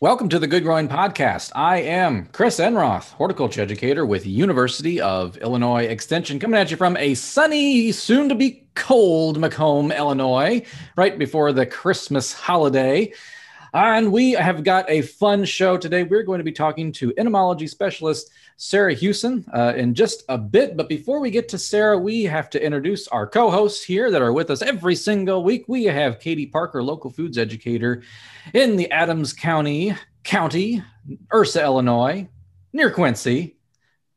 Welcome to the Good Growing Podcast. I am Chris Enroth, horticulture educator with University of Illinois Extension, coming at you from a sunny, soon to be cold Macomb, Illinois, right before the Christmas holiday. And we have got a fun show today. We're going to be talking to entomology specialist Sarah Hughson uh, in just a bit. But before we get to Sarah, we have to introduce our co hosts here that are with us every single week. We have Katie Parker, local foods educator in the Adams County, County, Ursa, Illinois, near Quincy.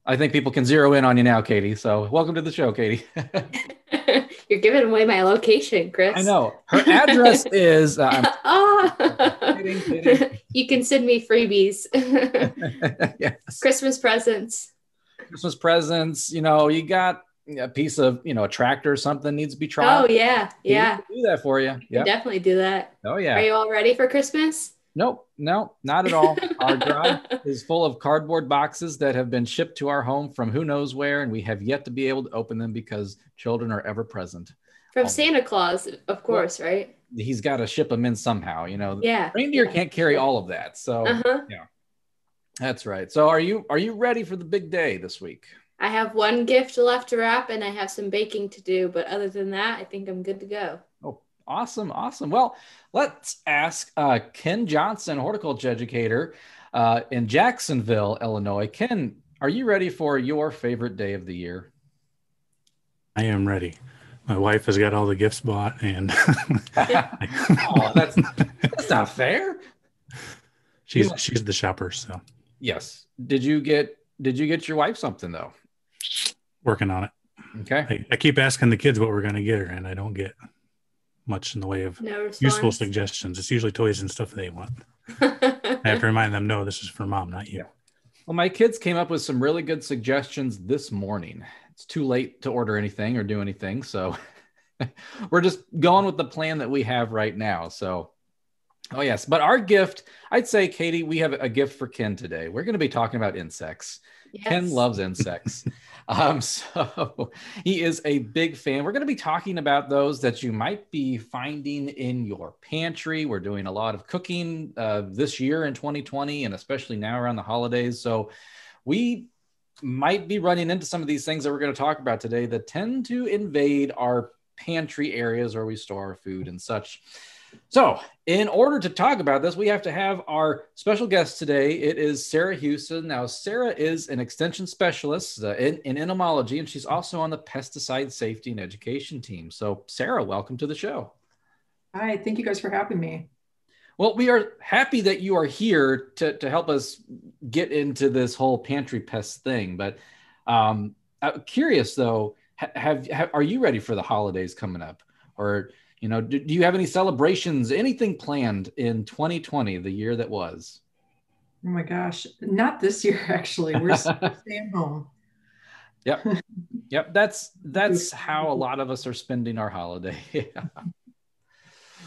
I think people can zero in on you now, Katie. So welcome to the show, Katie. You're giving away my location, Chris. I know. Her address is. Uh, oh. kidding, kidding. You can send me freebies. yes. Christmas presents. Christmas presents. You know, you got a piece of, you know, a tractor or something needs to be tried. Oh, yeah. Yeah. Do that for you. Yeah. Definitely do that. Oh, yeah. Are you all ready for Christmas? Nope, no, not at all. Our drive is full of cardboard boxes that have been shipped to our home from who knows where, and we have yet to be able to open them because children are ever present. From Santa Claus, of course, well, right? He's got to ship them in somehow, you know. Yeah. Reindeer yeah. can't carry all of that. So uh-huh. yeah. That's right. So are you are you ready for the big day this week? I have one gift left to wrap and I have some baking to do, but other than that, I think I'm good to go. Awesome, awesome. Well, let's ask uh, Ken Johnson, horticulture educator uh, in Jacksonville, Illinois. Ken, are you ready for your favorite day of the year? I am ready. My wife has got all the gifts bought and oh, that's that's not fair. She's she's the shopper so. Yes. Did you get did you get your wife something though? Working on it. Okay. I, I keep asking the kids what we're going to get her and i don't get much in the way of no useful suggestions it's usually toys and stuff they want i have to remind them no this is for mom not you yeah. well my kids came up with some really good suggestions this morning it's too late to order anything or do anything. So we're just going with the plan that we have right now. So, oh, yes. But our gift, I'd say, Katie, we have a gift for Ken today. We're going to be talking about insects. Yes. Ken loves insects. um, so he is a big fan. We're going to be talking about those that you might be finding in your pantry. We're doing a lot of cooking uh, this year in 2020, and especially now around the holidays. So we might be running into some of these things that we're going to talk about today that tend to invade our pantry areas where we store our food and such. So, in order to talk about this, we have to have our special guest today. It is Sarah Hughson. Now, Sarah is an extension specialist uh, in, in entomology, and she's also on the pesticide safety and education team. So, Sarah, welcome to the show. Hi, thank you guys for having me. Well, we are happy that you are here to, to help us get into this whole pantry pest thing. But um, I'm curious though, have, have are you ready for the holidays coming up, or you know, do, do you have any celebrations, anything planned in 2020, the year that was? Oh my gosh, not this year actually. We're staying home. Yep. Yep. That's that's how a lot of us are spending our holiday.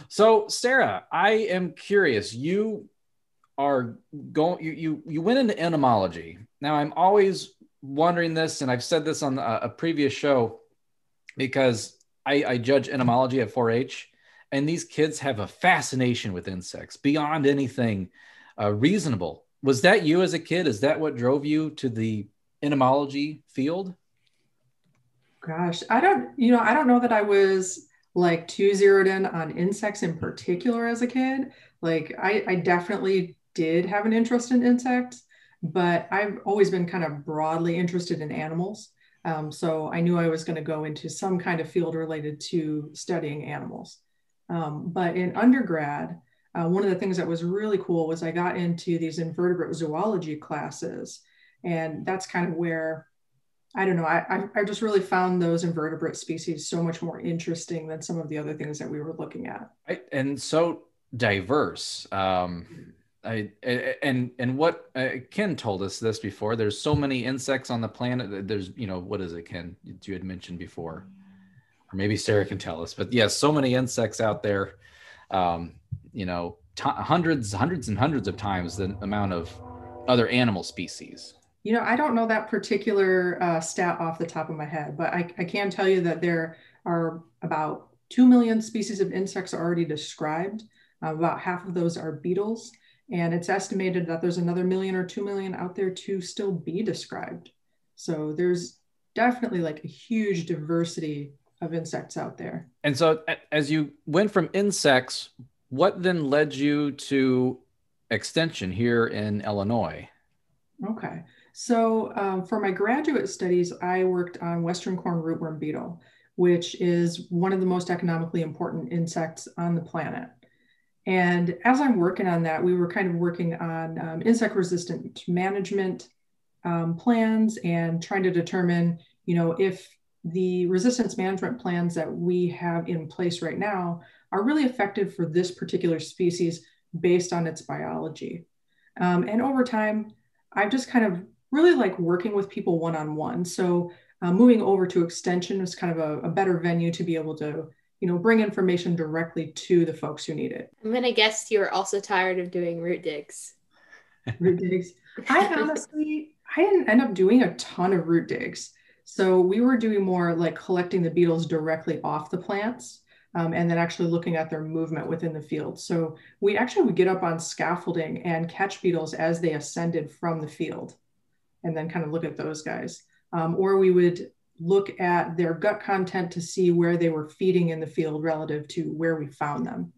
So, Sarah, I am curious. You are going. You you you went into entomology. Now, I'm always wondering this, and I've said this on a, a previous show because I, I judge entomology at 4-H, and these kids have a fascination with insects beyond anything uh, reasonable. Was that you as a kid? Is that what drove you to the entomology field? Gosh, I don't. You know, I don't know that I was like too zeroed in on insects in particular as a kid. Like I, I definitely did have an interest in insects, but I've always been kind of broadly interested in animals. Um, so I knew I was going to go into some kind of field related to studying animals. Um, but in undergrad, uh, one of the things that was really cool was I got into these invertebrate zoology classes. And that's kind of where I don't know. I, I just really found those invertebrate species so much more interesting than some of the other things that we were looking at. and so diverse. Um, I, and and what uh, Ken told us this before. There's so many insects on the planet. There's you know what is it, Ken? You had mentioned before, or maybe Sarah can tell us. But yes, yeah, so many insects out there. Um, you know, t- hundreds, hundreds, and hundreds of times the amount of other animal species. You know, I don't know that particular uh, stat off the top of my head, but I, I can tell you that there are about 2 million species of insects already described. Uh, about half of those are beetles. And it's estimated that there's another million or 2 million out there to still be described. So there's definitely like a huge diversity of insects out there. And so as you went from insects, what then led you to extension here in Illinois? Okay. So um, for my graduate studies, I worked on Western corn rootworm beetle, which is one of the most economically important insects on the planet. And as I'm working on that, we were kind of working on um, insect resistant management um, plans and trying to determine, you know, if the resistance management plans that we have in place right now are really effective for this particular species based on its biology. Um, and over time, I've just kind of really like working with people one on one. So uh, moving over to extension was kind of a, a better venue to be able to you know bring information directly to the folks who need it i'm gonna guess you're also tired of doing root digs root digs i honestly i didn't end up doing a ton of root digs so we were doing more like collecting the beetles directly off the plants um, and then actually looking at their movement within the field. So we actually would get up on scaffolding and catch beetles as they ascended from the field and then kind of look at those guys. Um, or we would look at their gut content to see where they were feeding in the field relative to where we found them.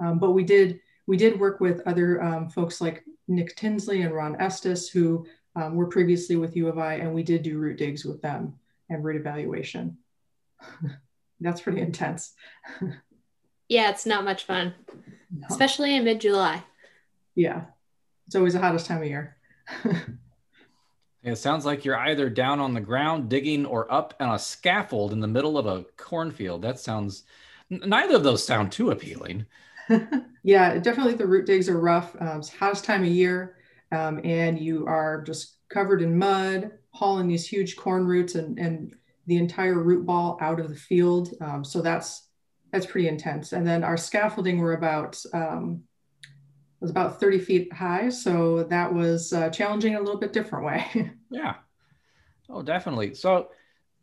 Um, but we did we did work with other um, folks like Nick Tinsley and Ron Estes who um, were previously with U of I, and we did do root digs with them and root evaluation. That's pretty intense. yeah, it's not much fun, no. especially in mid July. Yeah, it's always the hottest time of year. It sounds like you're either down on the ground digging or up on a scaffold in the middle of a cornfield. That sounds, neither of those sound too appealing. yeah, definitely the root digs are rough. Um, it's hottest time of year, um, and you are just covered in mud, hauling these huge corn roots and, and the entire root ball out of the field. Um, so that's that's pretty intense. And then our scaffolding were about um, was about 30 feet high. So that was uh, challenging a little bit different way. yeah. Oh, definitely. So,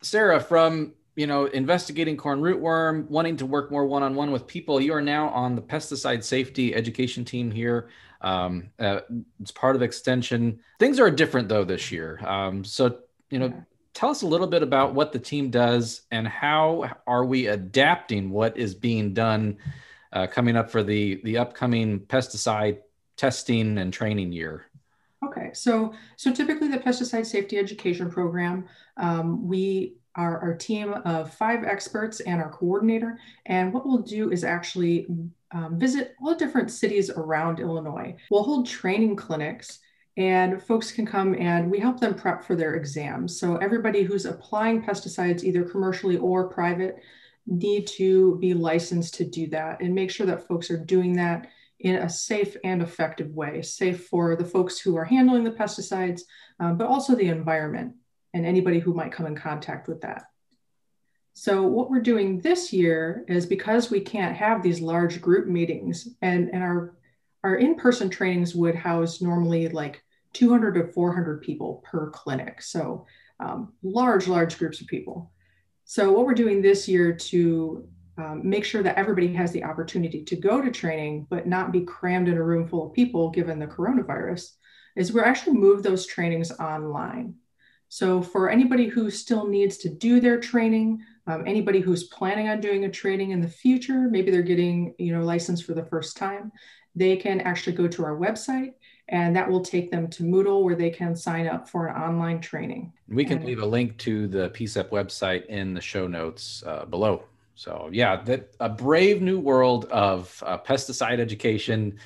Sarah, from you know investigating corn rootworm, wanting to work more one-on-one with people, you are now on the pesticide safety education team here. Um, uh, it's part of extension. Things are different though this year. Um, so, you know. Yeah. Tell us a little bit about what the team does and how are we adapting what is being done uh, coming up for the the upcoming pesticide testing and training year? Okay, so so typically the pesticide safety education program, um, we are our team of five experts and our coordinator, and what we'll do is actually um, visit all different cities around Illinois. We'll hold training clinics and folks can come and we help them prep for their exams. So everybody who's applying pesticides, either commercially or private, need to be licensed to do that and make sure that folks are doing that in a safe and effective way, safe for the folks who are handling the pesticides, um, but also the environment and anybody who might come in contact with that. So what we're doing this year is because we can't have these large group meetings and, and our, our in-person trainings would house normally like 200 to 400 people per clinic. So um, large, large groups of people. So, what we're doing this year to um, make sure that everybody has the opportunity to go to training, but not be crammed in a room full of people given the coronavirus, is we're actually move those trainings online. So, for anybody who still needs to do their training, um, anybody who's planning on doing a training in the future, maybe they're getting you know licensed for the first time, they can actually go to our website and that will take them to Moodle where they can sign up for an online training. We can and, leave a link to the PSEP website in the show notes uh, below. So yeah, that a brave new world of uh, pesticide education.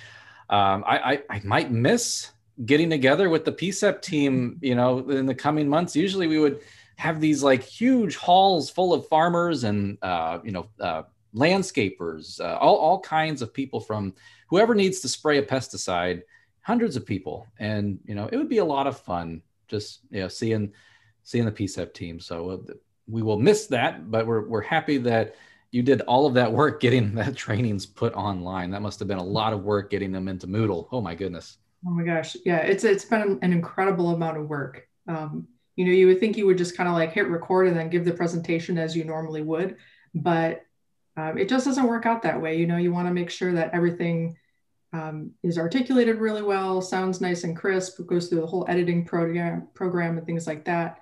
Um, I, I, I might miss getting together with the PSEP team. You know, in the coming months. Usually we would have these like huge halls full of farmers and uh, you know uh, landscapers, uh, all all kinds of people from whoever needs to spray a pesticide hundreds of people, and you know it would be a lot of fun just you know seeing seeing the PSEP team. So uh, we will miss that, but we're we're happy that you did all of that work getting that trainings put online. That must have been a lot of work getting them into Moodle. Oh my goodness. Oh my gosh, yeah, it's it's been an incredible amount of work. Um, you know, you would think you would just kind of like hit record and then give the presentation as you normally would, but um, it just doesn't work out that way. You know, you want to make sure that everything um, is articulated really well, sounds nice and crisp, goes through the whole editing program, program and things like that.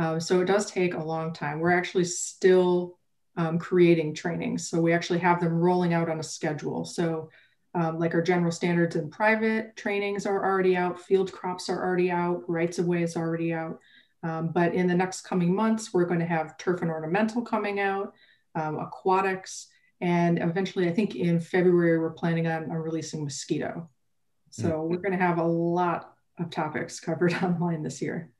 Um, so it does take a long time. We're actually still um, creating trainings. So we actually have them rolling out on a schedule. So um, like our general standards and private trainings are already out, field crops are already out, rights of way is already out. Um, but in the next coming months, we're going to have turf and ornamental coming out, um, aquatics, and eventually, I think in February, we're planning on, on releasing mosquito. So mm-hmm. we're going to have a lot of topics covered online this year.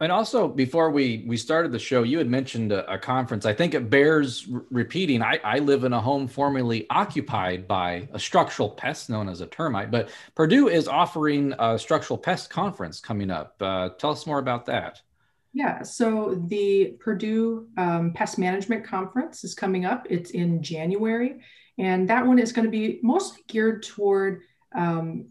And also, before we we started the show, you had mentioned a, a conference. I think it bears re- repeating. I, I live in a home formerly occupied by a structural pest known as a termite, but Purdue is offering a structural pest conference coming up. Uh, tell us more about that. Yeah, so the Purdue um, Pest Management Conference is coming up. It's in January, and that one is going to be mostly geared toward um,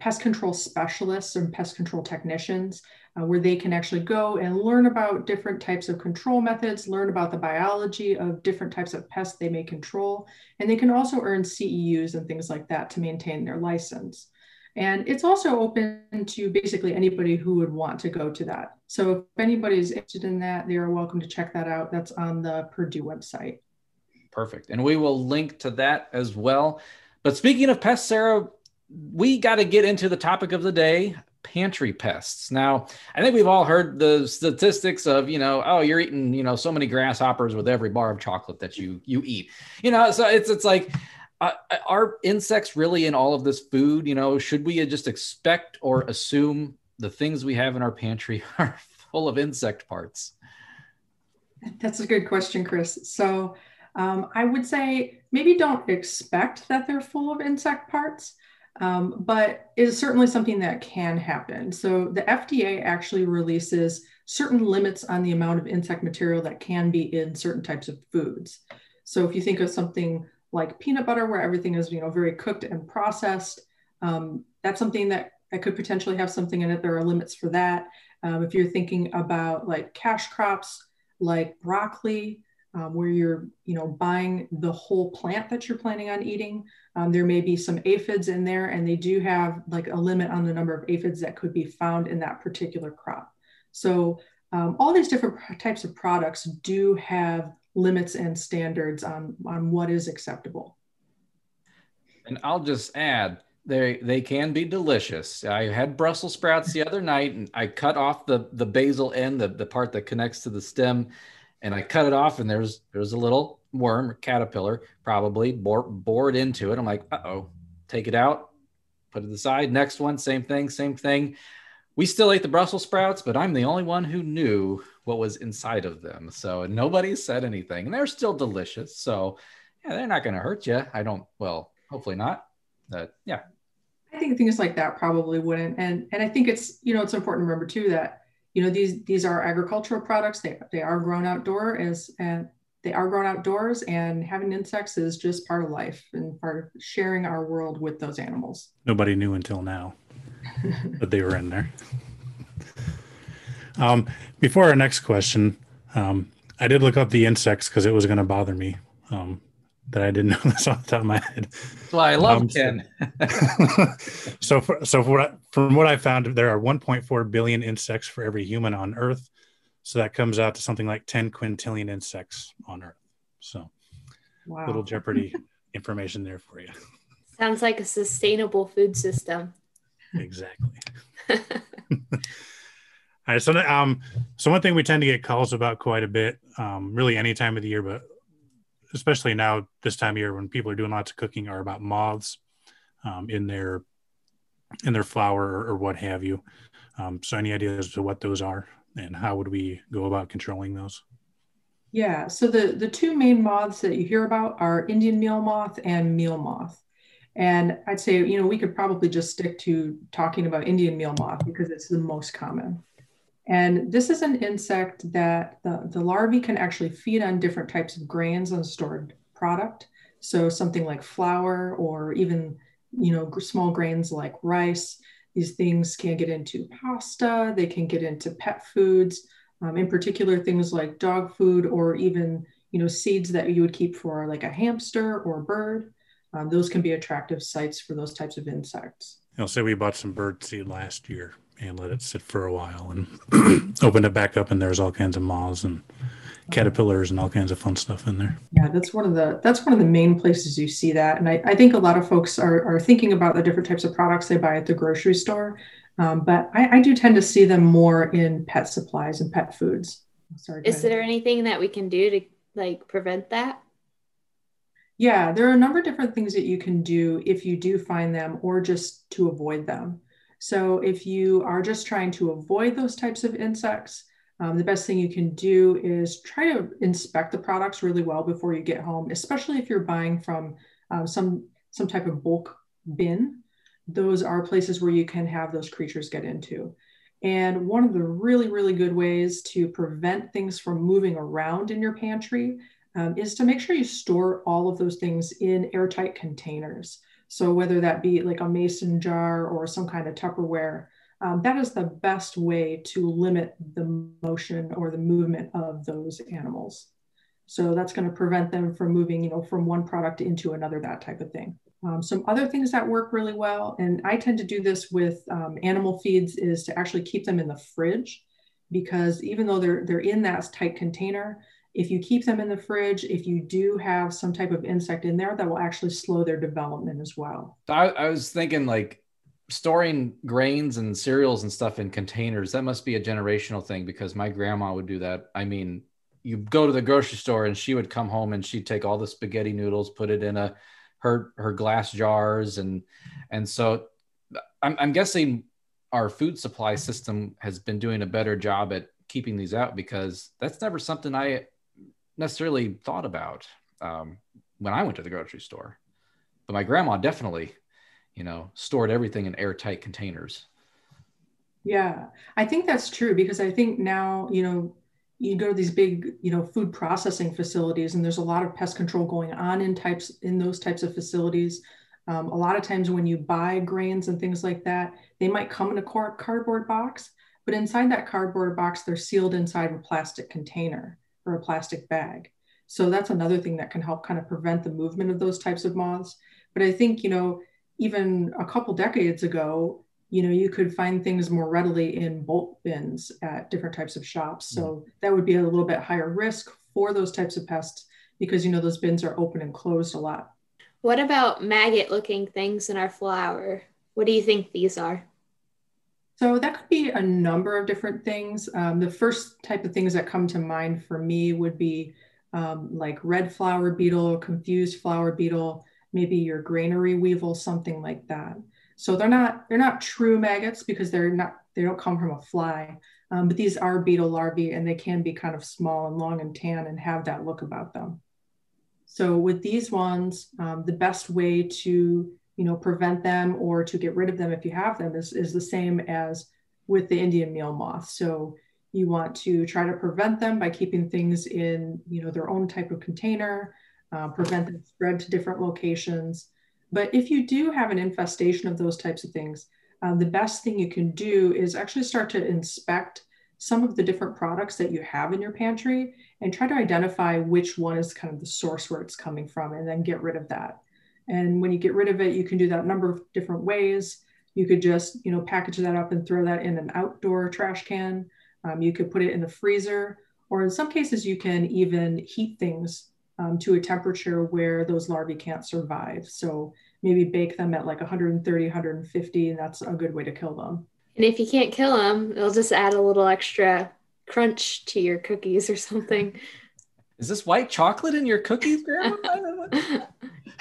pest control specialists and pest control technicians uh, where they can actually go and learn about different types of control methods, learn about the biology of different types of pests they may control, and they can also earn CEUs and things like that to maintain their license. And it's also open to basically anybody who would want to go to that. So if anybody is interested in that, they are welcome to check that out. That's on the Purdue website. Perfect. And we will link to that as well. But speaking of pests, Sarah, we got to get into the topic of the day pantry pests. Now, I think we've all heard the statistics of, you know, oh, you're eating, you know, so many grasshoppers with every bar of chocolate that you you eat. You know, so it's it's like uh, are insects really in all of this food? You know, should we just expect or assume the things we have in our pantry are full of insect parts? That's a good question, Chris. So um, I would say maybe don't expect that they're full of insect parts um, but it is certainly something that can happen. So the FDA actually releases certain limits on the amount of insect material that can be in certain types of foods. So if you think of something like peanut butter, where everything is you know very cooked and processed, um, that's something that, that could potentially have something in it. There are limits for that. Um, if you're thinking about like cash crops, like broccoli, um, where you're you know buying the whole plant that you're planning on eating. Um, there may be some aphids in there and they do have like a limit on the number of aphids that could be found in that particular crop. So um, all these different types of products do have limits and standards on on what is acceptable. And i'll just add they they can be delicious. I had Brussels sprouts the other night, and I cut off the the basal end, the, the part that connects to the stem, and I cut it off, and there's there's a little worm, or caterpillar, probably bore, bored into it. I'm like, uh oh, take it out, put it aside. Next one, same thing, same thing. We still ate the Brussels sprouts, but I'm the only one who knew what was inside of them. So nobody said anything, and they're still delicious. So yeah, they're not going to hurt you. I don't. Well, hopefully not. But yeah, I think things like that probably wouldn't. And and I think it's you know it's important to remember too that you know these these are agricultural products. They, they are grown outdoor as and they are grown outdoors and having insects is just part of life and part of sharing our world with those animals. Nobody knew until now that they were in there. Um, before our next question um, i did look up the insects because it was going to bother me um, that I didn't know this off the top of my head. That's why I love um, Ken. so, for, so for what, from what I found, there are 1.4 billion insects for every human on Earth. So that comes out to something like 10 quintillion insects on Earth. So, wow. little Jeopardy information there for you. Sounds like a sustainable food system. Exactly. All right. So, um, so one thing we tend to get calls about quite a bit, um, really any time of the year, but especially now this time of year when people are doing lots of cooking are about moths um, in their in their flour or, or what have you. Um, so any ideas as to what those are and how would we go about controlling those? Yeah, so the, the two main moths that you hear about are Indian meal moth and meal moth. And I'd say, you know, we could probably just stick to talking about Indian meal moth because it's the most common. And this is an insect that the, the larvae can actually feed on different types of grains and stored product. So something like flour or even, you know, small grains like rice. These things can get into pasta, they can get into pet foods, um, in particular things like dog food or even, you know, seeds that you would keep for like a hamster or a bird. um, those can be attractive sites for those types of insects. I'll say we bought some bird seed last year and let it sit for a while and opened it back up and there's all kinds of moths and caterpillars and all kinds of fun stuff in there. Yeah, that's one of the that's one of the main places you see that. And I, I think a lot of folks are, are thinking about the different types of products they buy at the grocery store. Um, but I, I do tend to see them more in pet supplies and pet foods. Sorry. Is there anything that we can do to like prevent that? Yeah, there are a number of different things that you can do if you do find them or just to avoid them. So if you are just trying to avoid those types of insects, um, the best thing you can do is try to inspect the products really well before you get home, especially if you're buying from um, some some type of bulk bin. Those are places where you can have those creatures get into. And one of the really, really good ways to prevent things from moving around in your pantry um, is to make sure you store all of those things in airtight containers. So whether that be like a mason jar or some kind of Tupperware, um, that is the best way to limit the motion or the movement of those animals. So that's going to prevent them from moving, you know, from one product into another, that type of thing. Um, some other things that work really well, and I tend to do this with um, animal feeds, is to actually keep them in the fridge, because even though they're they're in that tight container, if you keep them in the fridge, if you do have some type of insect in there, that will actually slow their development as well. I, I was thinking like storing grains and cereals and stuff in containers that must be a generational thing because my grandma would do that i mean you go to the grocery store and she would come home and she'd take all the spaghetti noodles put it in a her her glass jars and and so i'm, I'm guessing our food supply system has been doing a better job at keeping these out because that's never something i necessarily thought about um, when i went to the grocery store but my grandma definitely you know, stored everything in airtight containers. Yeah, I think that's true because I think now, you know, you go to these big, you know, food processing facilities and there's a lot of pest control going on in types in those types of facilities. Um, a lot of times when you buy grains and things like that, they might come in a cardboard box, but inside that cardboard box, they're sealed inside a plastic container or a plastic bag. So that's another thing that can help kind of prevent the movement of those types of moths. But I think, you know, even a couple decades ago, you know, you could find things more readily in bulk bins at different types of shops. So mm. that would be a little bit higher risk for those types of pests because, you know, those bins are open and closed a lot. What about maggot looking things in our flour? What do you think these are? So that could be a number of different things. Um, the first type of things that come to mind for me would be um, like red flour beetle, confused flour beetle, maybe your granary weevil, something like that. So they're not they're not true maggots because they're not they don't come from a fly, um, but these are beetle larvae and they can be kind of small and long and tan and have that look about them. So with these ones, um, the best way to you know prevent them or to get rid of them if you have them is, is the same as with the Indian meal moth. So you want to try to prevent them by keeping things in you know their own type of container uh, prevent them spread to different locations. But if you do have an infestation of those types of things, uh, the best thing you can do is actually start to inspect some of the different products that you have in your pantry and try to identify which one is kind of the source where it's coming from and then get rid of that. And when you get rid of it, you can do that a number of different ways. You could just, you know, package that up and throw that in an outdoor trash can. Um, you could put it in the freezer, or in some cases, you can even heat things um, to a temperature where those larvae can't survive. So maybe bake them at like 130, 150, and that's a good way to kill them. And if you can't kill them, it'll just add a little extra crunch to your cookies or something. Is this white chocolate in your cookies, Grandma?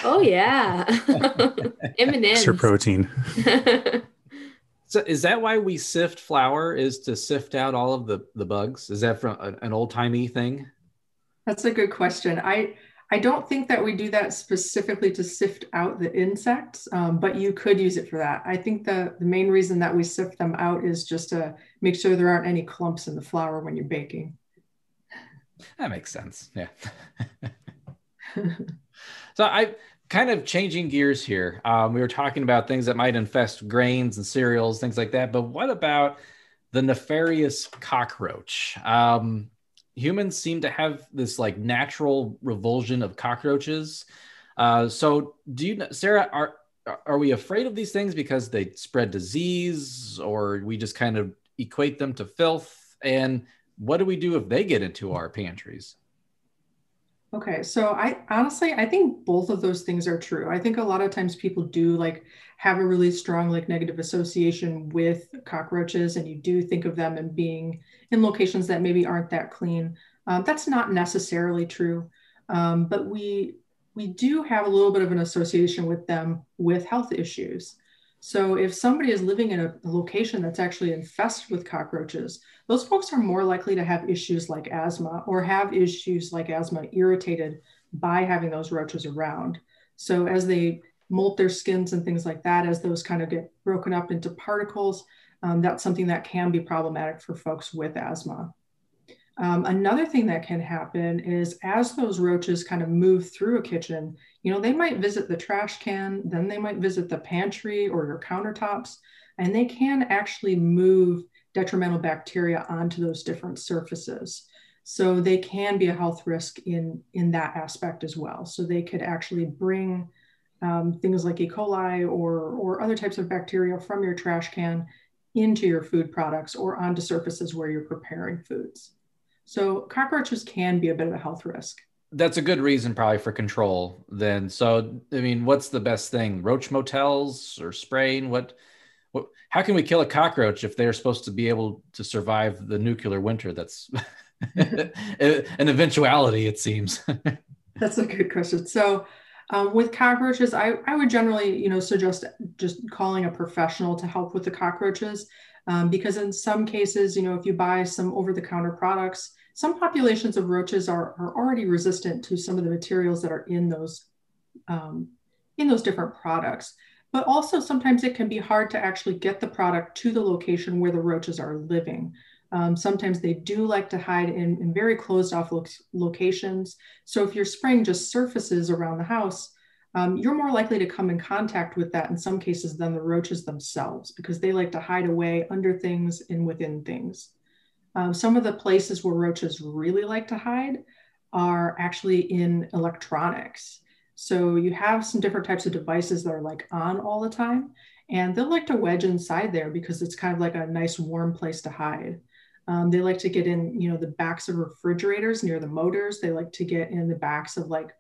oh yeah, M&Ms. Extra protein. so is that why we sift flour? Is to sift out all of the the bugs? Is that from an old timey thing? That's a good question. I I don't think that we do that specifically to sift out the insects, um, but you could use it for that. I think the, the main reason that we sift them out is just to make sure there aren't any clumps in the flour when you're baking. That makes sense. Yeah. so I kind of changing gears here. Um, we were talking about things that might infest grains and cereals, things like that. But what about the nefarious cockroach? Um, humans seem to have this like natural revulsion of cockroaches. Uh, so, do you, Sarah, are are we afraid of these things because they spread disease, or we just kind of equate them to filth? And what do we do if they get into our pantries? Okay, so I honestly I think both of those things are true. I think a lot of times people do like have a really strong like negative association with cockroaches, and you do think of them and being in locations that maybe aren't that clean. Um, that's not necessarily true, um, but we we do have a little bit of an association with them with health issues. So if somebody is living in a, location that's actually infested with cockroaches, those folks are more likely to have issues like asthma or have issues like asthma irritated by having those roaches around. So as they molt their skins and things like that, as those kind of get broken up into particles, um, that's something that can be problematic for folks with asthma. Um, another thing that can happen is as those roaches kind of move through a kitchen, you know, they might visit the trash can, then they might visit the pantry or your countertops, and they can actually move detrimental bacteria onto those different surfaces. So they can be a health risk in, in that aspect as well. So they could actually bring um, things like E. coli or, or other types of bacteria from your trash can into your food products or onto surfaces where you're preparing foods. So cockroaches can be a bit of a health risk. That's a good reason, probably, for control. Then, so I mean, what's the best thing? Roach motels or spraying? What? What? How can we kill a cockroach if they're supposed to be able to survive the nuclear winter? That's an eventuality, it seems. That's a good question. So, um, with cockroaches, I, I would generally, you know, suggest just calling a professional to help with the cockroaches, um, because in some cases, you know, if you buy some over-the-counter products, some populations of roaches are, are already resistant to some of the materials that are in those um, in those different products. But also sometimes it can be hard to actually get the product to the location where the roaches are living. Um, sometimes they do like to hide in, in very closed off lo locations. So if you're spraying just surfaces around the house, um, you're more likely to come in contact with that in some cases than the roaches themselves because they like to hide away under things and within things. Um, some of the places where roaches really like to hide are actually in electronics. So you have some different types of devices that are like on all the time, and they'll like to wedge inside there because it's kind of like a nice warm place to hide. Um, they like to get in, you know, the backs of refrigerators near the motors. They like to get in the backs of like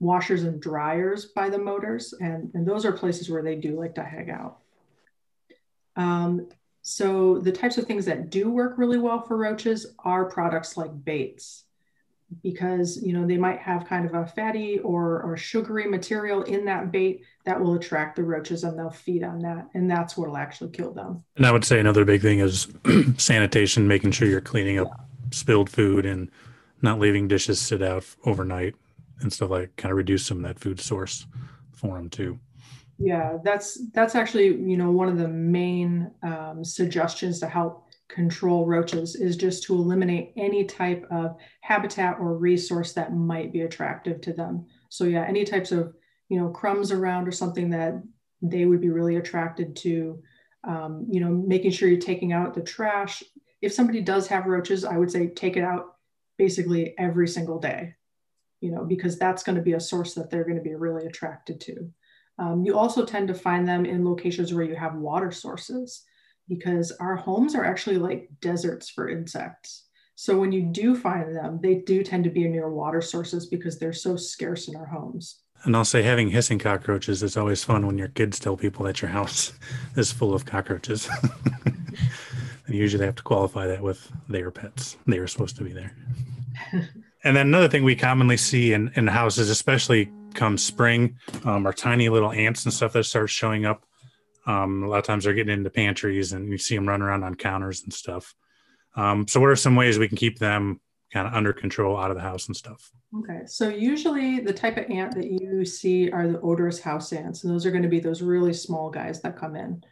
washers and dryers by the motors, and, and those are places where they do like to hang out. Um, so the types of things that do work really well for roaches are products like baits because you know they might have kind of a fatty or, or sugary material in that bait that will attract the roaches and they'll feed on that and that's what will actually kill them. And i would say another big thing is sanitation making sure you're cleaning up spilled food and not leaving dishes sit out overnight and stuff like kind of reduce some of that food source for them too yeah, that's that's actually you know one of the main um, suggestions to help control roaches is just to eliminate any type of habitat or resource that might be attractive to them. So yeah, any types of you know crumbs around or something that they would be really attracted to. Um, you know, making sure you're taking out the trash. If somebody does have roaches, I would say take it out basically every single day. You know, because that's going to be a source that they're going to be really attracted to. Um, you also tend to find them in locations where you have water sources because our homes are actually like deserts for insects. So when you do find them, they do tend to be near water sources because they're so scarce in our homes. And I'll say having hissing cockroaches is always fun when your kids tell people that your house is full of cockroaches. and usually they have to qualify that with their pets. They were supposed to be there. and then another thing we commonly see in, in houses, especially come spring, um, are tiny little ants and stuff that start showing up. Um, a lot of times they're getting into pantries and you see them run around on counters and stuff. Um, so, what are some ways we can keep them kind of under control out of the house and stuff? Okay, so usually the type of ant that you see are the odorous house ants, and those are going to be those really small guys that come in.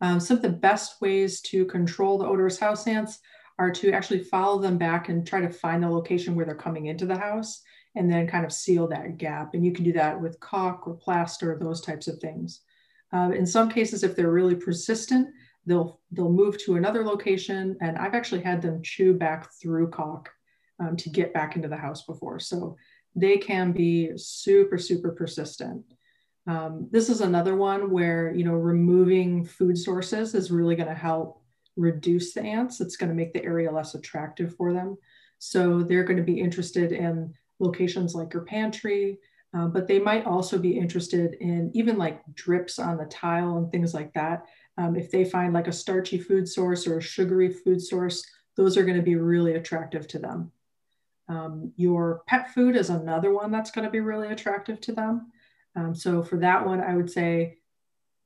Um, some of the best ways to control the odorous house ants are to actually follow them back and try to find the location where they're coming into the house and then kind of seal that gap. And you can do that with caulk or plaster, those types of things. Uh, in some cases, if they're really persistent, they'll they'll move to another location. And I've actually had them chew back through caulk um, to get back into the house before. So they can be super, super persistent. Um, this is another one where, you know, removing food sources is really going to help reduce the ants. It's going to make the area less attractive for them. So they're going to be interested in locations like your pantry, uh, but they might also be interested in even like drips on the tile and things like that. Um, if they find like a starchy food source or a sugary food source, those are going to be really attractive to them. Um, your pet food is another one that's going to be really attractive to them. Um, so for that one, I would say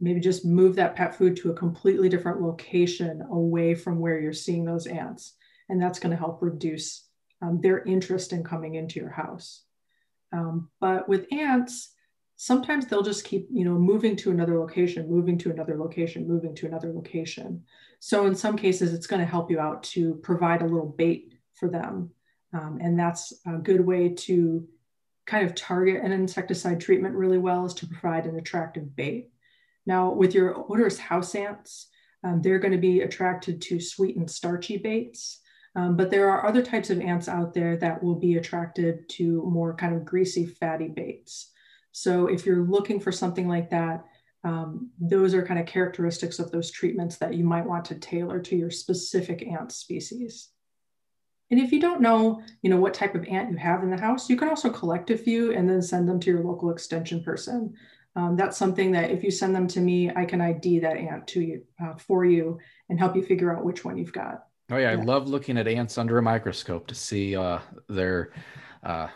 maybe just move that pet food to a completely different location away from where you're seeing those ants. And that's going to help reduce um, their interest in coming into your house. Um, but with ants, sometimes they'll just keep, you know, moving to another location, moving to another location, moving to another location. So in some cases, it's going to help you out to provide a little bait for them. Um, and that's a good way to kind of target an insecticide treatment really well is to provide an attractive bait. Now, with your odorous house ants, um, they're going to be attracted to sweet and starchy baits. Um, but there are other types of ants out there that will be attracted to more kind of greasy, fatty baits. So if you're looking for something like that, um, those are kind of characteristics of those treatments that you might want to tailor to your specific ant species. And if you don't know, you know, what type of ant you have in the house, you can also collect a few and then send them to your local extension person. Um, that's something that if you send them to me, I can ID that ant to you uh, for you and help you figure out which one you've got. Oh yeah, I love looking at ants under a microscope to see uh, their uh,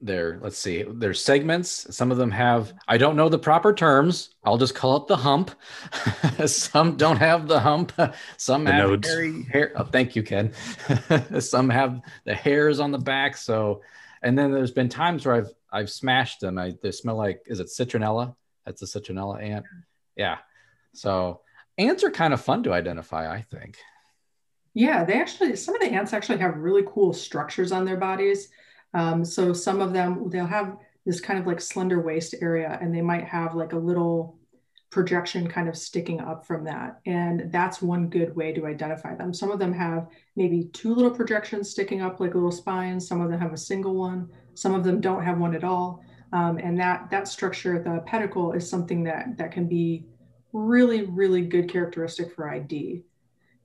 their let's see their segments. Some of them have I don't know the proper terms. I'll just call it the hump. Some don't have the hump. Some the have nodes. hairy hair. Oh, thank you, Ken. Some have the hairs on the back. So, and then there's been times where I've I've smashed them. I they smell like is it citronella? That's a citronella ant. Yeah. So ants are kind of fun to identify. I think. Yeah, they actually, some of the ants actually have really cool structures on their bodies. Um, so some of them, they'll have this kind of like slender waist area and they might have like a little projection kind of sticking up from that. And that's one good way to identify them. Some of them have maybe two little projections sticking up like little spines. Some of them have a single one. Some of them don't have one at all. Um, and that, that structure, the pedicle is something that, that can be really, really good characteristic for ID.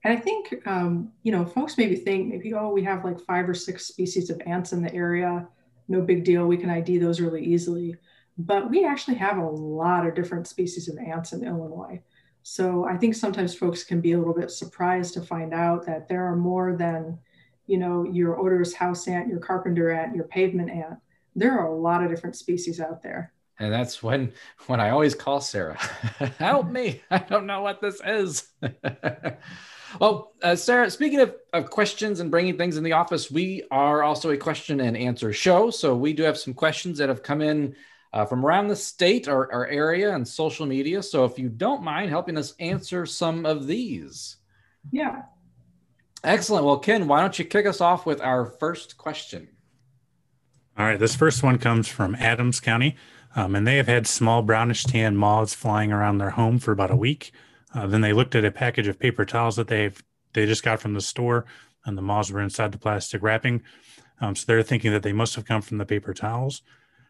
And I think, um, you know, folks maybe think maybe, oh, we have like five or six species of ants in the area. No big deal. We can ID those really easily. But we actually have a lot of different species of ants in Illinois. So I think sometimes folks can be a little bit surprised to find out that there are more than, you know, your odorous house ant, your carpenter ant, your pavement ant. There are a lot of different species out there. And that's when when I always call Sarah, help me. I don't know what this is. Well, uh, Sarah, speaking of, of questions and bringing things in the office, we are also a question and answer show. So we do have some questions that have come in uh, from around the state or our area and social media. So if you don't mind helping us answer some of these. Yeah. Excellent. Well, Ken, why don't you kick us off with our first question? All right. This first one comes from Adams County. Um, and they have had small brownish tan moths flying around their home for about a week. Uh, then they looked at a package of paper towels that they've they just got from the store, and the moths were inside the plastic wrapping. Um, so they're thinking that they must have come from the paper towels.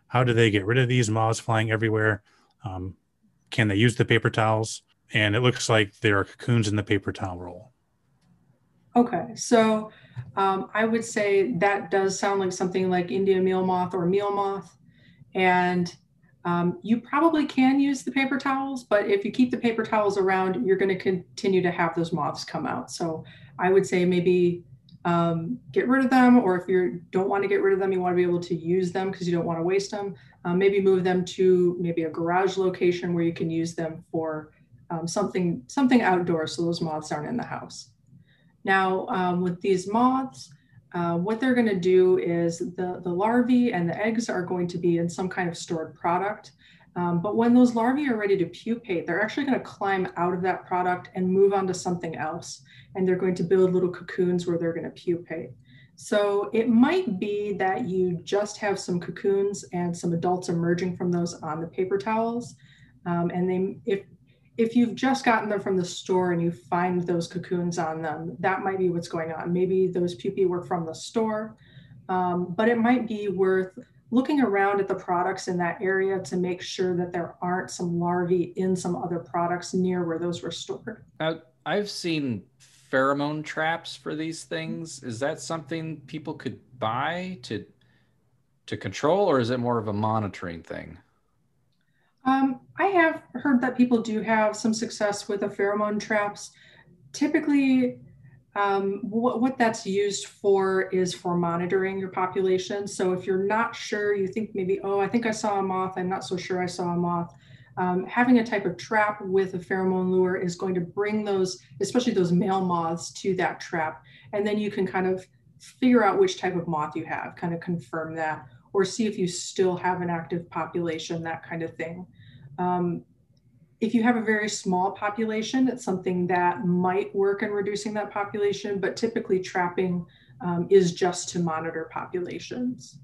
How do they get rid of these moths flying everywhere? Um, can they use the paper towels? And it looks like there are cocoons in the paper towel roll. Okay, so um, I would say that does sound like something like Indian meal moth or meal moth. And um, you probably can use the paper towels, but if you keep the paper towels around, you're going to continue to have those moths come out. So I would say maybe um, get rid of them, or if you don't want to get rid of them, you want to be able to use them because you don't want to waste them. Um, maybe move them to maybe a garage location where you can use them for um, something something outdoors, so those moths aren't in the house. Now um, with these moths, uh, what they're going to do is the, the larvae and the eggs are going to be in some kind of stored product. Um, but when those larvae are ready to pupate, they're actually going to climb out of that product and move on to something else. And they're going to build little cocoons where they're going to pupate. So it might be that you just have some cocoons and some adults emerging from those on the paper towels. Um, and they, if if you've just gotten them from the store and you find those cocoons on them, that might be what's going on. Maybe those pupae were from the store, um, but it might be worth looking around at the products in that area to make sure that there aren't some larvae in some other products near where those were stored. I've seen pheromone traps for these things. Is that something people could buy to to control, or is it more of a monitoring thing? Um, I have heard that people do have some success with the pheromone traps. Typically, um, what, what, that's used for is for monitoring your population. So if you're not sure, you think maybe, oh, I think I saw a moth, I'm not so sure I saw a moth. Um, having a type of trap with a pheromone lure is going to bring those, especially those male moths, to that trap. And then you can kind of figure out which type of moth you have, kind of confirm that, or see if you still have an active population, that kind of thing. Um, if you have a very small population, it's something that might work in reducing that population, but typically trapping um, is just to monitor populations.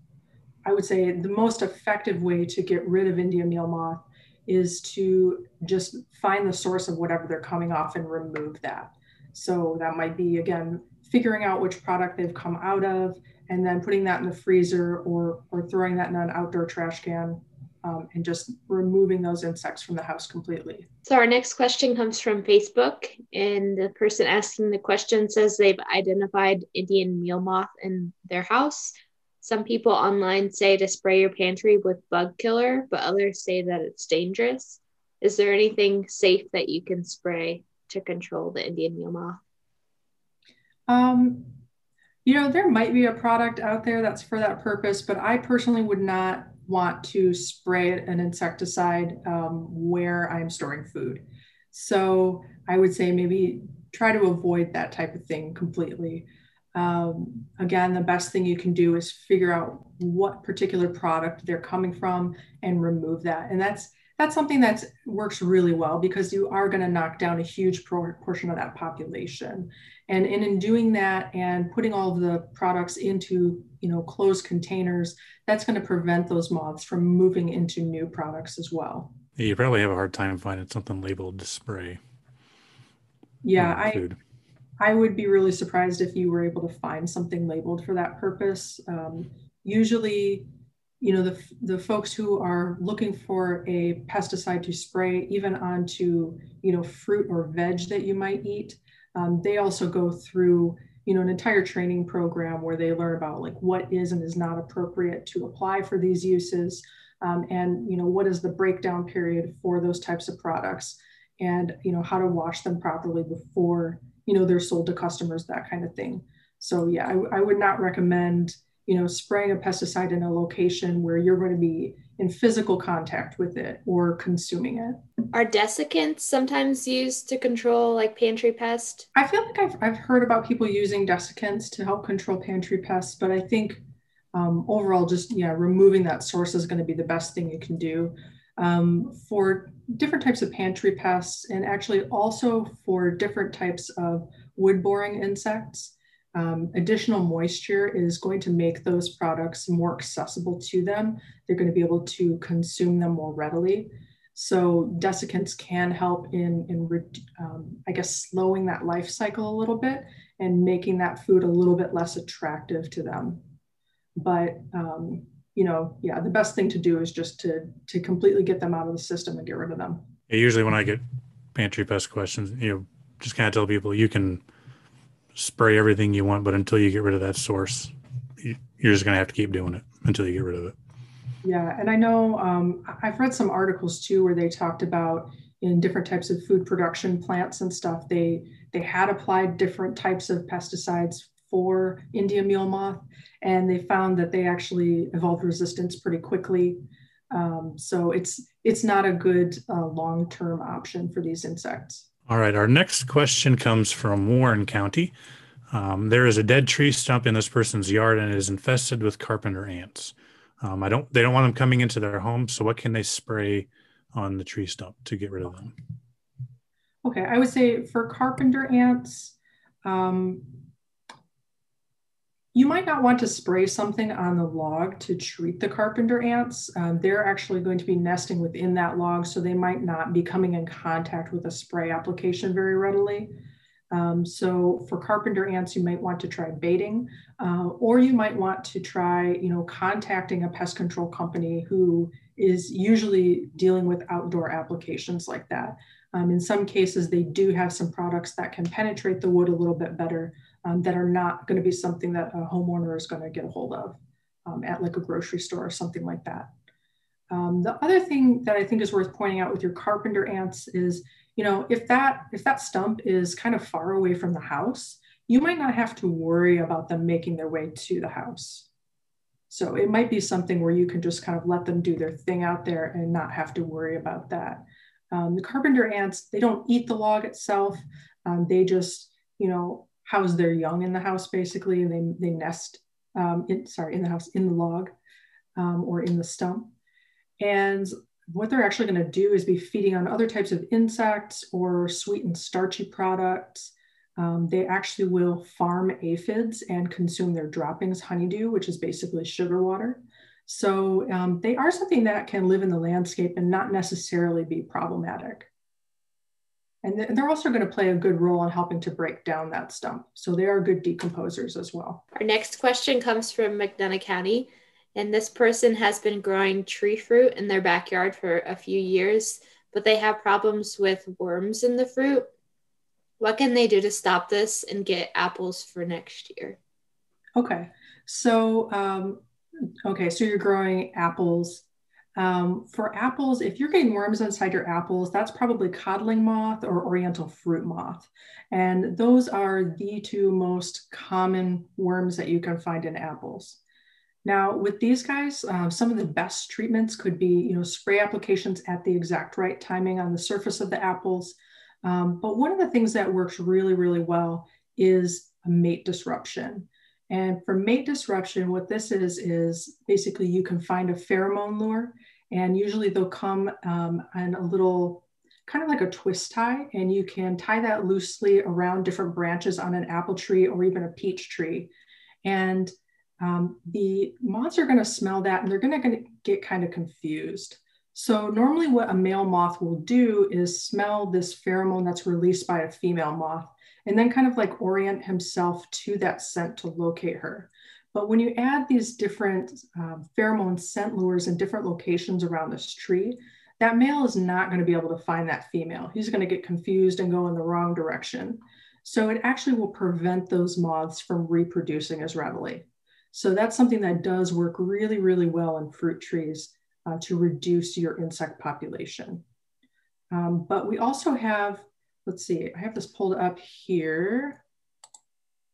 I would say the most effective way to get rid of Indian meal moth is to just find the source of whatever they're coming off and remove that. So that might be, again, figuring out which product they've come out of and then putting that in the freezer or, or throwing that in an outdoor trash can um, and just removing those insects from the house completely. So, our next question comes from Facebook, and the person asking the question says they've identified Indian meal moth in their house. Some people online say to spray your pantry with bug killer, but others say that it's dangerous. Is there anything safe that you can spray to control the Indian meal moth? Um, you know, there might be a product out there that's for that purpose, but I personally would not want to spray an insecticide um, where I'm storing food. So I would say maybe try to avoid that type of thing completely. Um, again, the best thing you can do is figure out what particular product they're coming from and remove that. And that's that's something that works really well because you are going to knock down a huge portion of that population. And, and in doing that and putting all of the products into you know closed containers, that's going to prevent those moths from moving into new products as well. Yeah, you probably have a hard time finding something labeled to spray. Yeah, I I would be really surprised if you were able to find something labeled for that purpose. Um, usually, you know, the the folks who are looking for a pesticide to spray, even onto you know fruit or veg that you might eat, um, they also go through you know an entire training program where they learn about like what is and is not appropriate to apply for these uses um, and you know what is the breakdown period for those types of products and you know how to wash them properly before you know they're sold to customers that kind of thing. So yeah I, I would not recommend you know spraying a pesticide in a location where you're going to be in physical contact with it or consuming it. Are desiccants sometimes used to control like pantry pest? I feel like I've, I've heard about people using desiccants to help control pantry pests, but I think um, overall, just yeah, removing that source is going to be the best thing you can do um, for different types of pantry pests, and actually also for different types of wood boring insects um, additional moisture is going to make those products more accessible to them. They're going to be able to consume them more readily. So desiccants can help in, in um, I guess, slowing that life cycle a little bit and making that food a little bit less attractive to them. But um, you know, yeah, the best thing to do is just to to completely get them out of the system and get rid of them. Usually when I get pantry pest questions, you know, just kind of tell people you can spray everything you want, but until you get rid of that source, you're just going to have to keep doing it until you get rid of it. Yeah, and I know um, I've read some articles too where they talked about in different types of food production plants and stuff. They they had applied different types of pesticides for Indian meal moth, and they found that they actually evolved resistance pretty quickly. Um, so it's it's not a good uh, long term option for these insects. All right. Our next question comes from Warren County. Um, there is a dead tree stump in this person's yard and it is infested with carpenter ants. Um, I don't. They don't want them coming into their home. So what can they spray on the tree stump to get rid of them? Okay, I would say for carpenter ants, um, you might not want to spray something on the log to treat the carpenter ants. Um, they're actually going to be nesting within that log, so they might not be coming in contact with a spray application very readily. Um, so for carpenter ants, you might want to try baiting, uh, or you might want to try, you know, contacting a pest control company who is usually dealing with outdoor applications like that. Um, in some cases, they do have some products that can penetrate the wood a little bit better um, that are not going to be something that a homeowner is going to get a hold of um, at like a grocery store or something like that. Um, the other thing that I think is worth pointing out with your carpenter ants is you know, if that if that stump is kind of far away from the house, you might not have to worry about them making their way to the house. So it might be something where you can just kind of let them do their thing out there and not have to worry about that. Um, the carpenter ants, they don't eat the log itself. Um, they just, you know, house their young in the house basically, and they, they nest, um, in, sorry, in the house, in the log um, or in the stump. And what they're actually going to do is be feeding on other types of insects or sweet and starchy products. Um, they actually will farm aphids and consume their droppings, honeydew, which is basically sugar water. So um, they are something that can live in the landscape and not necessarily be problematic. And they're also going to play a good role in helping to break down that stump. So they are good decomposers as well. Our next question comes from McDonough County. And this person has been growing tree fruit in their backyard for a few years, but they have problems with worms in the fruit. What can they do to stop this and get apples for next year? Okay. So, um, okay, so you're growing apples. Um, for apples, if you're getting worms inside your apples, that's probably codling moth or oriental fruit moth. And those are the two most common worms that you can find in apples. Now, with these guys, um, some of the best treatments could be, you know, spray applications at the exact right timing on the surface of the apples. Um, but one of the things that works really, really well is mate disruption. And for mate disruption, what this is, is basically you can find a pheromone lure, and usually they'll come um, on a little kind of like a twist tie, and you can tie that loosely around different branches on an apple tree or even a peach tree. And um, the moths are going to smell that and they're going to get kind of confused. So normally what a male moth will do is smell this pheromone that's released by a female moth and then kind of like orient himself to that scent to locate her. But when you add these different uh, pheromone scent lures in different locations around this tree, that male is not going to be able to find that female. He's going to get confused and go in the wrong direction. So it actually will prevent those moths from reproducing as readily. So that's something that does work really, really well in fruit trees uh, to reduce your insect population. Um, but we also have, let's see, I have this pulled up here.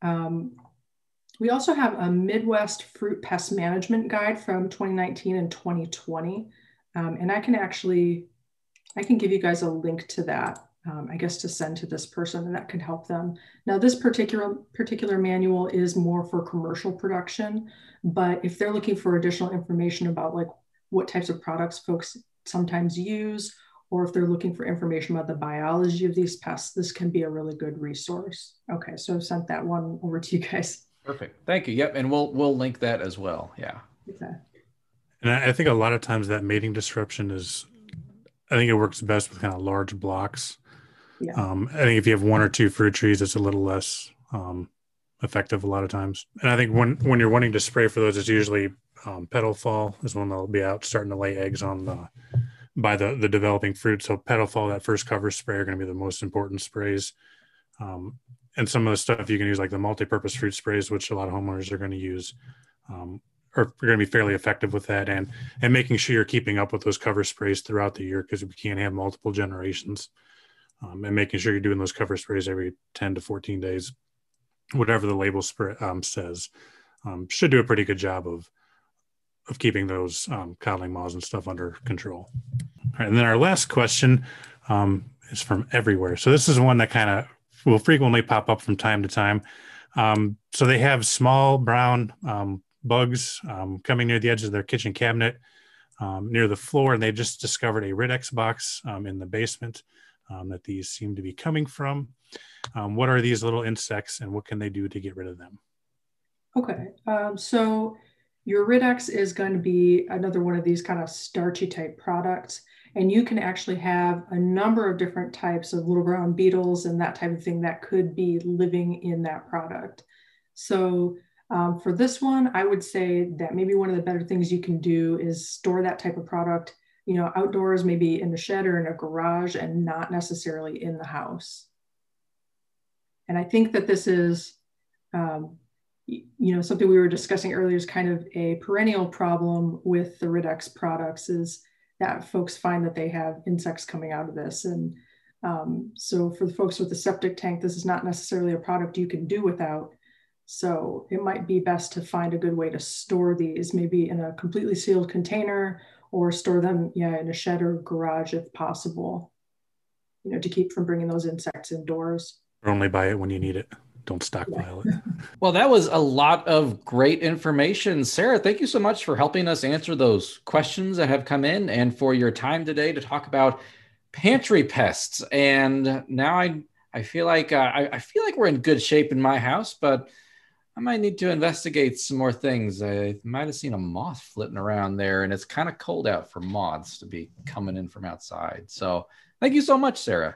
Um, we also have a Midwest Fruit Pest Management Guide from 2019 and 2020. Um, and I can actually, I can give you guys a link to that um, I guess to send to this person and that can help them. Now this particular particular manual is more for commercial production, but if they're looking for additional information about like what types of products folks sometimes use, or if they're looking for information about the biology of these pests, this can be a really good resource. Okay, so I've sent that one over to you guys. Perfect. Thank you. Yep. And we'll we'll link that as well. Yeah. Okay. And I think a lot of times that mating disruption is I think it works best with kind of large blocks. Yeah. Um, I think if you have one or two fruit trees, it's a little less um, effective a lot of times. And I think when when you're wanting to spray for those, it's usually um, petal fall is when they'll be out starting to lay eggs on the by the the developing fruit. So petal fall, that first cover spray, are going to be the most important sprays. Um, and some of the stuff you can use, like the multi-purpose fruit sprays, which a lot of homeowners are going to use, um, are, going to be fairly effective with that. And and making sure you're keeping up with those cover sprays throughout the year because we can't have multiple generations um, and making sure you're doing those cover sprays every 10 to 14 days, whatever the label spray, um, says, um, should do a pretty good job of of keeping those um, codling moths and stuff under control. And then our last question um, is from everywhere. So this is one that kind of will frequently pop up from time to time. Um, so they have small brown um, bugs um, coming near the edge of their kitchen cabinet um, near the floor, and they just discovered a Rid-X box in the basement that these seem to be coming from. What are these little insects and what can they do to get rid of them? Okay, so your Rid-X is going to be another one of these kind of starchy type products. And you can actually have a number of different types of little brown beetles and that type of thing that could be living in that product. So um, for this one, I would say that maybe one of the better things you can do is store that type of product, you know, outdoors, maybe in the shed or in a garage and not necessarily in the house. And I think that this is, um, you know, something we were discussing earlier is kind of a perennial problem with the Rid-X products is that folks find that they have insects coming out of this. And um, so for the folks with the septic tank, this is not necessarily a product you can do without. So it might be best to find a good way to store these, maybe in a completely sealed container or store them yeah, in a shed or garage if possible, you know, to keep from bringing those insects indoors. Or only buy it when you need it. Don't stockpile it. Well, that was a lot of great information. Sarah, thank you so much for helping us answer those questions that have come in and for your time today to talk about pantry pests. And now I I feel like uh, I, I feel like we're in good shape in my house, but I might need to investigate some more things. I might have seen a moth flitting around there, and it's kind of cold out for moths to be coming in from outside. So, thank you so much, Sarah.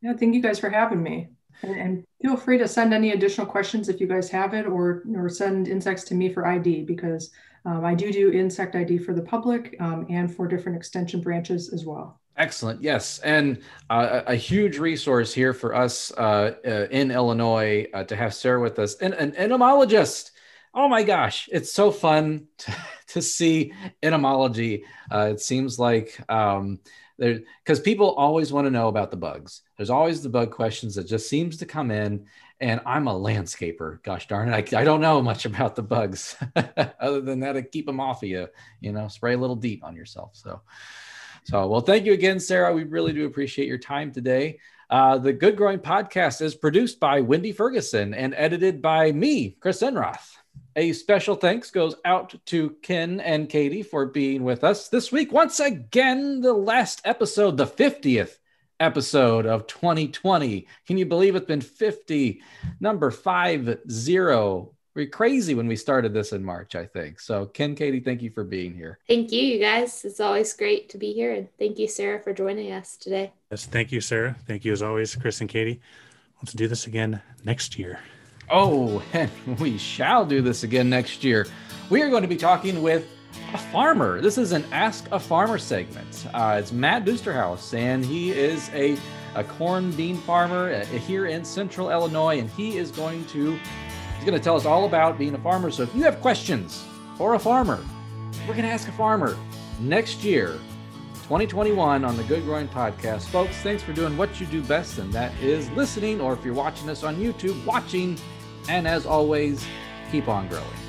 Yeah, thank you guys for having me. And, feel free to send any additional questions if you guys have it, or or send insects to me for ID because um, I do do insect ID for the public um, and for different extension branches as well. Excellent. Yes. And uh, a huge resource here for us uh, uh, in Illinois uh, to have Sarah with us, and an entomologist. Oh my gosh, it's so fun to, to see entomology. Uh, it seems like um, there, because people always want to know about the bugs. There's always the bug questions that just seems to come in. And I'm a landscaper. Gosh darn it. I, I don't know much about the bugs other than that, to keep them off of you, you know, spray a little DEET on yourself. So, so, well, thank you again, Sarah. We really do appreciate your time today. Uh, the Good Growing Podcast is produced by Wendy Ferguson and edited by me, Chris Enroth. A special thanks goes out to Ken and Katie for being with us this week. Once again, the last episode, the 50th episode of 2020. Can you believe it's been 50? Number five zero we're crazy when we started this in March, I think. So, Ken, Katie, thank you for being here. Thank you, you guys. It's always great to be here. And thank you, Sarah, for joining us today. Yes, thank you, Sarah. Thank you, as always, Chris and Katie. Let's do this again next year. Oh, and we shall do this again next year. We are going to be talking with a farmer. This is an Ask a Farmer segment. Uh, it's Matt Dusterhouse, and he is a, a corn bean farmer uh, here in central Illinois, and he is going to He's going to tell us all about being a farmer. So if you have questions for a farmer, we're going to ask a farmer next year, 2021, on the Good Growing Podcast. Folks, thanks for doing what you do best, and that is listening, or if you're watching us on YouTube, watching. And as always, keep on growing.